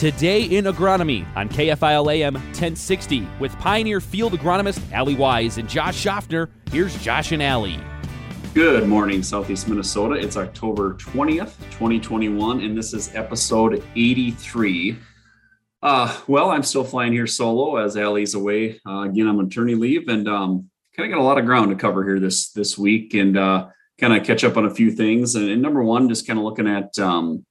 Today in Agronomy on KFIL AM 1060 with Pioneer Field Agronomist Allie Wise and Josh Schaffner. Here's Josh and Allie. Good morning, Southeast Minnesota. It's October 20th, 2021, and this is episode 83. Uh, well, I'm still flying here solo as Allie's away. Uh, again, I'm on attorney leave and um, kind of got a lot of ground to cover here this this week and uh, kind of catch up on a few things. And, and number one, just kind of looking at um,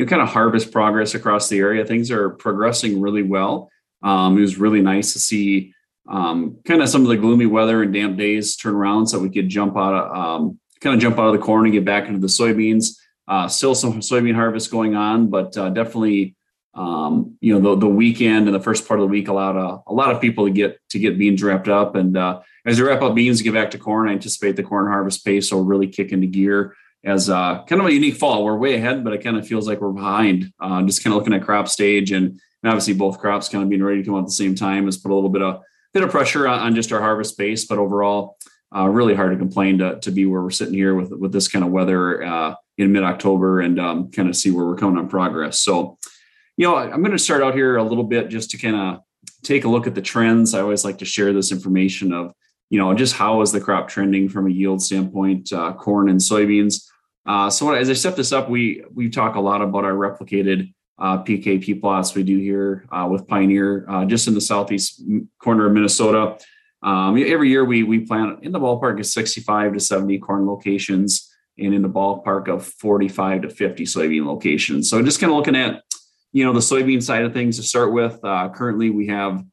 you know, kind of harvest progress across the area. Things are progressing really well. Um, it was really nice to see um, kind of some of the gloomy weather and damp days turn around so we could jump out of um, kind of jump out of the corn and get back into the soybeans. Uh, still some soybean harvest going on, but uh, definitely um, you know the, the weekend and the first part of the week allowed a, a lot of people to get to get beans wrapped up. And uh, as they wrap up beans and get back to corn, I anticipate the corn harvest pace will really kick into gear as uh, kind of a unique fall. We're way ahead, but it kind of feels like we're behind. Uh, just kind of looking at crop stage, and, and, obviously both crops kind of being ready to come out at the same time has put a little bit of bit of pressure on, on just our harvest base. But overall, uh, really hard to complain to, to be where we're sitting here with with this kind of weather uh, in mid October, and um, kind of see where we're coming on progress. So, you know, I'm going to start out here a little bit just to kind of take a look at the trends. I always like to share this information of you know just how is the crop trending from a yield standpoint, uh, corn and soybeans. Uh, so as I set this up, we we talk a lot about our replicated uh, PKP plots we do here uh, with Pioneer, uh, just in the southeast corner of Minnesota. Um, every year we we plant in the ballpark of 65 to 70 corn locations, and in the ballpark of 45 to 50 soybean locations. So just kind of looking at you know the soybean side of things to start with. Uh, currently, we have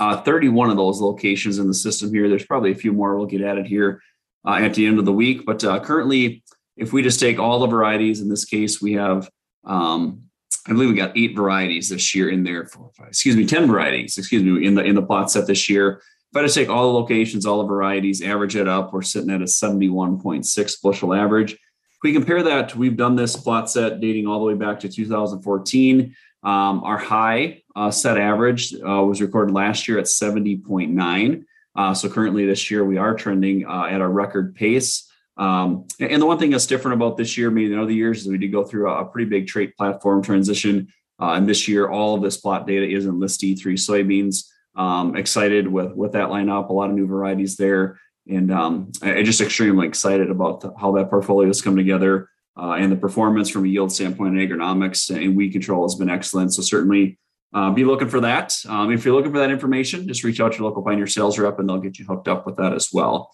uh, 31 of those locations in the system here. There's probably a few more we'll get added here at the end of the week, but uh, currently if we just take all the varieties, in this case, we have, um, I believe we got eight varieties this year in there. Four, five, excuse me, ten varieties. Excuse me, in the in the plot set this year. If I just take all the locations, all the varieties, average it up, we're sitting at a seventy-one point six bushel average. If we compare that, we've done this plot set dating all the way back to 2014. Um, our high uh, set average uh, was recorded last year at 70.9. Uh, so currently this year we are trending uh, at a record pace. Um, and the one thing that's different about this year, maybe than other years, is we did go through a, pretty big trait platform transition. And this year, all of this plot data is in Enlist E3 soybeans. Um, excited with with that lineup, a lot of new varieties there, and um, I, just extremely excited about the, how that portfolio has come together uh, and the performance from a yield standpoint and agronomics and weed control has been excellent. So certainly uh, be looking for that. Um, if you're looking for that information, just reach out to your local Pioneer sales rep and they'll get you hooked up with that as well.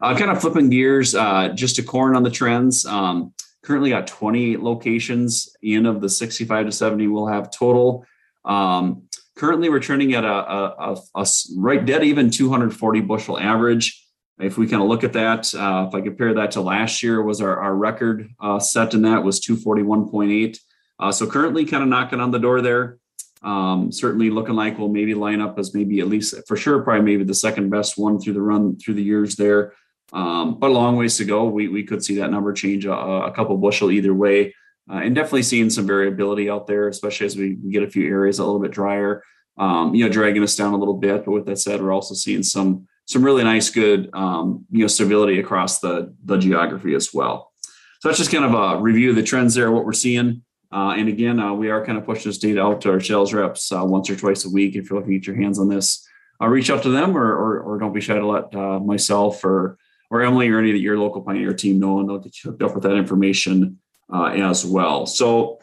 Uh, kind of flipping gears, uh, just to corn on the trends. Um, currently got 20 locations in of the 65 to 70 we'll have total. Um, currently, we're trending at a, a, a, a, right dead even 240 bushel average. If we kind of look at that, uh, if I compare that to last year, was our, our record uh, set in that was 241.8. Uh, so currently, kind of knocking on the door there. Um, certainly looking like we'll maybe line up as maybe at least for sure, probably maybe the second best one through the run through the years there. Um, but a long ways to go. We, we could see that number change a, a couple bushel either way. Uh, and definitely seeing some variability out there, especially as we get a few areas a little bit drier, um, you know, dragging us down a little bit. But with that said, we're also seeing some some really nice, good, um, you know, stability across the the geography as well. So that's just kind of a review of the trends there, what we're seeing. Uh, and again, uh, we are kind of pushing this data out to our sales reps uh, once or twice a week. If you're looking to get your hands on this, uh, reach out to them or, or, or don't be shy to let uh, myself or or Emily or any of your local Pioneer team know, and they'll get you hooked up with that information uh, as well. So,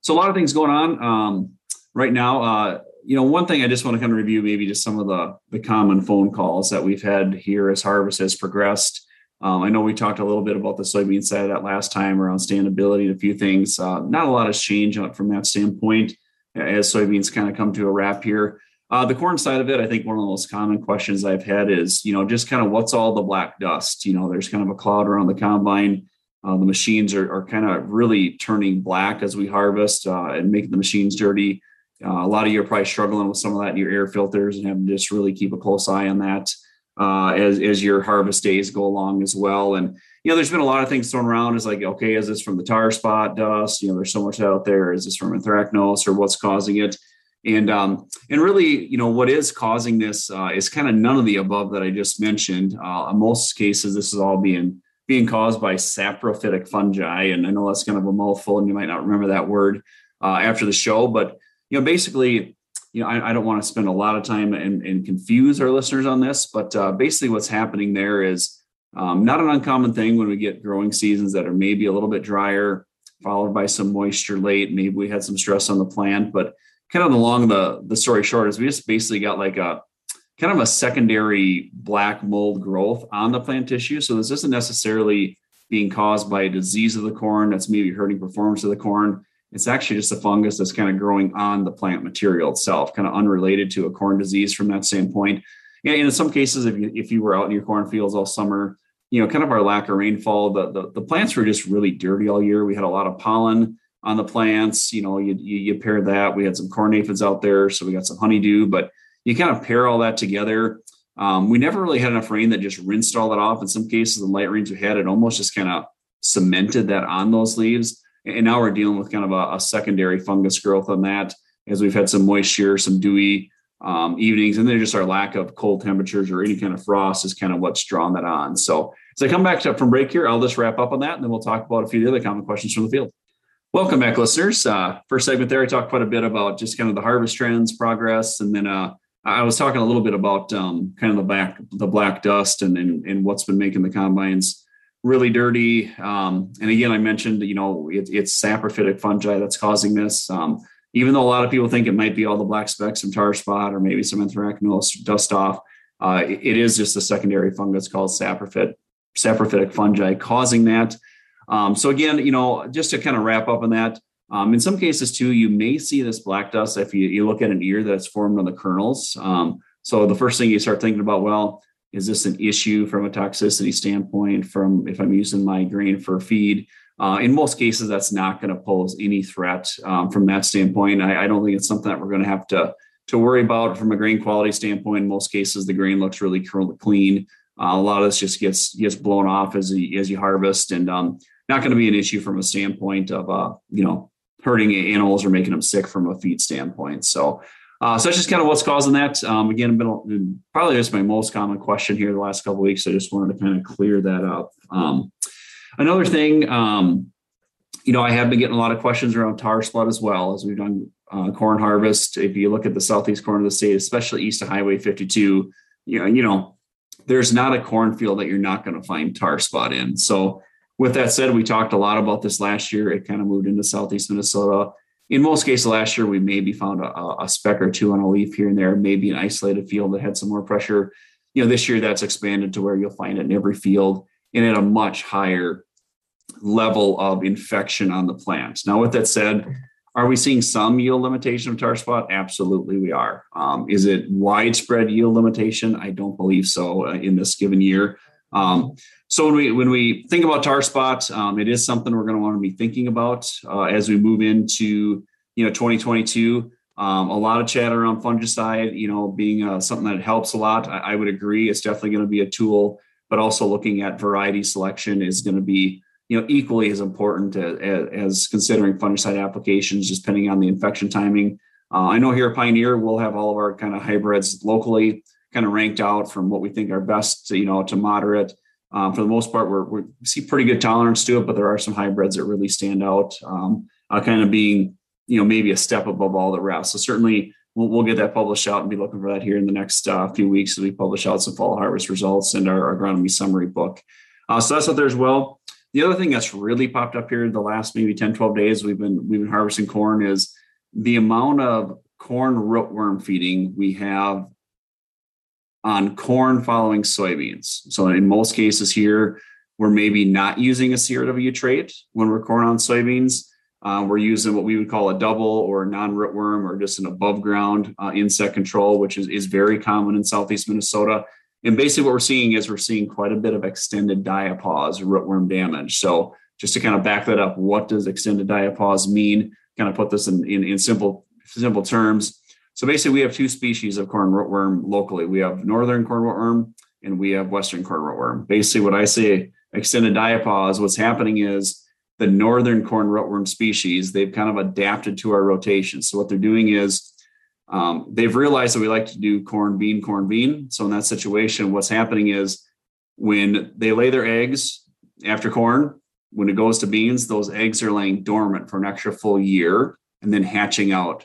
so a lot of things going on um, right now. You know, one thing I just want to kind of review, maybe just some of the the common phone calls that we've had here as harvest has progressed. Um, I know we talked a little bit about the soybean side of that last time around standability and a few things. Uh, not a lot has changed from that standpoint as soybeans kind of come to a wrap here. Uh, the corn side of it, I think one of the most common questions I've had is, you know, just kind of what's all the black dust? You know, there's kind of a cloud around the combine. Uh, the machines are, are kind of really turning black as we harvest uh, and making the machines dirty. Uh, a lot of you are probably struggling with some of that in your air filters and having to just really keep a close eye on that uh, as, as your harvest days go along as well. And, you know, there's been a lot of things thrown around. Is like, okay, is this from the tar spot dust? You know, there's so much out there. Is this from anthracnose or what's causing it? And um, and really, you know, what is causing this uh, is kind of none of the above that I just mentioned. Uh, in most cases, this is all being being caused by saprophytic fungi, and I know that's kind of a mouthful, and you might not remember that word. uh, after the show. But you know, basically, you know, I, I don't want to spend a lot of time and, and confuse our listeners on this, but uh, basically, what's happening there is um, not an uncommon thing when we get growing seasons that are maybe a little bit drier, followed by some moisture late. Maybe we had some stress on the plant, but kind of along the the story short is we just basically got like a kind of a secondary black mold growth on the plant tissue. So this isn't necessarily being caused by a disease of the corn that's maybe hurting performance of the corn. It's actually just a fungus that's kind of growing on the plant material itself, kind of unrelated to a corn disease from that standpoint. And in some cases, if you if you were out in your cornfields all summer, you know, kind of our lack of rainfall, the, the, the plants were just really dirty all year. We had a lot of pollen on the plants. You know, you, you, you pair that. We had some corn aphids out there, so we got some honeydew. But you kind of pair all that together. Um, we never really had enough rain that just rinsed all that off. In some cases, the light rains we had, it almost just kind of cemented that on those leaves. And now we're dealing with kind of a, a secondary fungus growth on that as we've had some moisture, some dewy um, evenings, and then just our lack of cold temperatures or any kind of frost is kind of what's drawn that on. So as I come back to, from break here, I'll just wrap up on that, and then we'll talk about a few of the other common questions from the field. Welcome back, listeners. Uh, first segment there, I talked quite a bit about just kind of the harvest trends, progress, and then uh, I was talking a little bit about um, kind of the black the black dust and, and, and what's been making the combines really dirty. Um, and again, I mentioned you know it, it's saprophytic fungi that's causing this. Um, even though a lot of people think it might be all the black specks from tar spot or maybe some anthracnose dust off, uh, it, it is just a secondary fungus called saprophyt, saprophytic fungi causing that. Um, so again, you know, just to kind of wrap up on that, um, in some cases, too, you may see this black dust if you, you look at an ear that's formed on the kernels. Um, so the first thing you start thinking about, well, is this an issue from a toxicity standpoint? From if I'm using my grain for feed, uh, in most cases, that's not going to pose any threat um, from that standpoint. I, I, don't think it's something that we're going to have to to worry about from a grain quality standpoint. In most cases, the grain looks really clean. Uh, a lot of this just gets gets blown off as you, as you harvest, and um, not going to be an issue from a standpoint of uh, you know hurting animals or making them sick from a feed standpoint. So, uh, so that's just kind of what's causing that. Um, again, been, probably just my most common question here the last couple weeks. I just wanted to kind of clear that up. Um, another thing, um, you know, I have been getting a lot of questions around tar spot as well as we've done uh, corn harvest. If you look at the southeast corner of the state, especially east of Highway 52, you know, you know, there's not a cornfield that you're not going to find tar spot in. So with that said, we talked a lot about this last year. It kind of moved into southeast Minnesota. In most cases, last year we maybe found a, a speck or two on a leaf here and there, maybe an isolated field that had some more pressure. You know, this year that's expanded to where you'll find it in every field and at a much higher level of infection on the plants. Now, with that said, are we seeing some yield limitation of tar spot? Absolutely, we are. Um, is it widespread yield limitation? I don't believe so uh, in this given year. Um, so when we when we think about tar spot, um, it is something we're going to want to be thinking about uh, as we move into you know 2022. Um, a lot of chat around fungicide, you know, being uh, something that helps a lot. I, I would agree. It's definitely going to be a tool, but also looking at variety selection is going to be you know equally as important as, as considering fungicide applications, just depending on the infection timing. Uh, I know here at Pioneer we'll have all of our kind of hybrids locally kind of ranked out from what we think are best, you know, to moderate. Um, for the most part, we're, we see pretty good tolerance to it, but there are some hybrids that really stand out, um, uh, kind of being, you know, maybe a step above all the rest. So certainly we'll, we'll get that published out and be looking for that here in the next uh, few weeks as we publish out some fall harvest results and our, agronomy summary book. Uh, so that's out there as well. The other thing that's really popped up here the last maybe 10, 12 days we've been we've been harvesting corn is the amount of corn rootworm feeding we have on corn following soybeans. So in most cases here, we're maybe not using a CRW trait when we're corn on soybeans. Uh, we're using what we would call a double or non-rootworm or just an above ground uh, insect control, which is, is very common in southeast Minnesota. And basically what we're seeing is we're seeing quite a bit of extended diapause rootworm damage. So just to kind of back that up, what does extended diapause mean? Kind of put this in, in, in simple, simple terms so basically, we have two species of corn rootworm locally. We have northern corn rootworm and we have western corn rootworm. Basically, what I say extended diapause, what's happening is the northern corn rootworm species, they've kind of adapted to our rotation. So what they're doing is um, they've realized that we like to do corn, bean, corn, bean. So in that situation, what's happening is when they lay their eggs after corn, when it goes to beans, those eggs are laying dormant for an extra full year and then hatching out,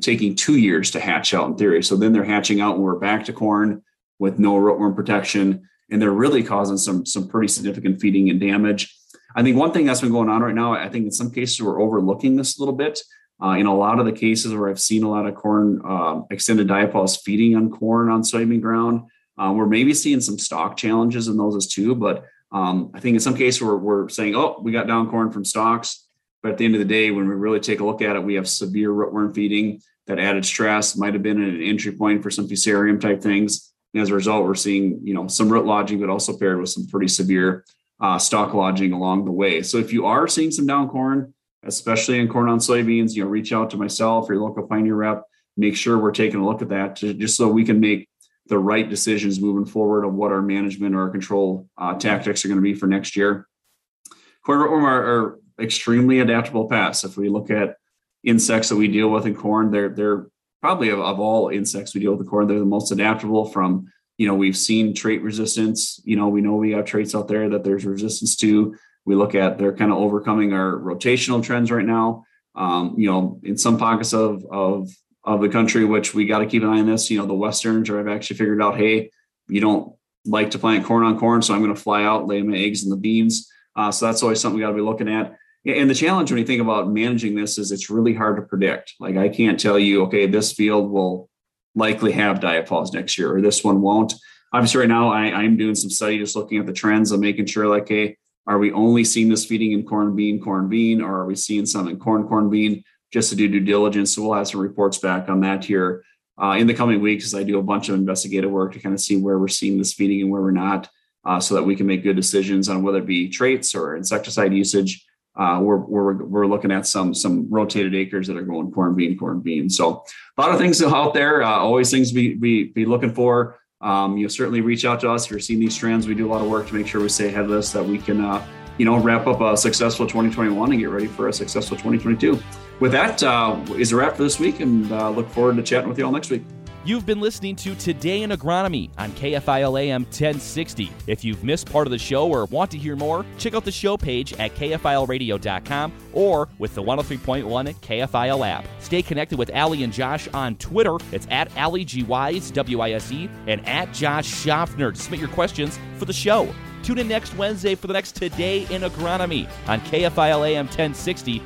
taking two years to hatch out in theory. So then they're hatching out and we're back to corn with no rootworm protection. And they're really causing some, some pretty significant feeding and damage. I think one thing that's been going on right now, I think in some cases we're overlooking this a little bit. Uh, in a lot of the cases where I've seen a lot of corn uh, extended diapause feeding on corn on soybean ground, uh, we're maybe seeing some stalk challenges in those as too. But um, I think in some cases we're, we're saying, oh, we got down corn from stalks. But at the end of the day, when we really take a look at it, we have severe rootworm feeding. That added stress might have been an entry point for some fusarium type things. And as a result, we're seeing you know some root lodging, but also paired with some pretty severe uh, stalk lodging along the way. So if you are seeing some down corn, especially in corn on soybeans, you know, reach out to myself or your local Pioneer rep. Make sure we're taking a look at that to, just so we can make the right decisions moving forward on what our management or our control uh, tactics are going to be for next year. Corn rootworm are, are extremely adaptable pests. If we look at insects that we deal with in corn, they're they're probably of, of all insects we deal with in corn, they're the most adaptable from you know we've seen trait resistance. You know we know we have traits out there that there's resistance to. We look at they're kind of overcoming our rotational trends right now. Um, you know in some pockets of of of the country which we got to keep an eye on this you know the westerns or i've actually figured out hey you don't like to plant corn on corn so i'm going to fly out lay my eggs in the beans. Uh, so that's always something we got to be looking at and the challenge when you think about managing this is it's really hard to predict like i can't tell you okay this field will likely have diapause next year, or this one won't. Obviously, right now I, I'm doing some study just looking at the trends and making sure, like, hey, are we only seeing this feeding in corn, bean, corn, bean, or are we seeing some in corn, corn, bean, just to do due diligence? So we'll have some reports back on that here uh, in the coming weeks as I do a bunch of investigative work to kind of see where we're seeing this feeding and where we're not, uh, so that we can make good decisions on whether it be traits or insecticide usage uh, we're, we're, we're looking at some some rotated acres that are going corn bean corn bean. So a lot of things out there uh, always things we be, be looking for. Um, you certainly reach out to us if you're seeing these trends we do a lot of work to make sure we stay ahead of this that we can uh, you know wrap up a successful 2021 and get ready for a successful 2022 with that uh, is a wrap for this week and uh, look forward to chatting with you all next week You've been listening to Today in Agronomy on KFIL AM 1060. If you've missed part of the show or want to hear more, check out the show page at KFILradio.com or with the 103.1 KFIL app. Stay connected with Allie and Josh on Twitter. It's at Allie G Wise, W I S E, and at Josh Schaffner. Submit your questions for the show. Tune in next Wednesday for the next Today in Agronomy on KFIL AM 1060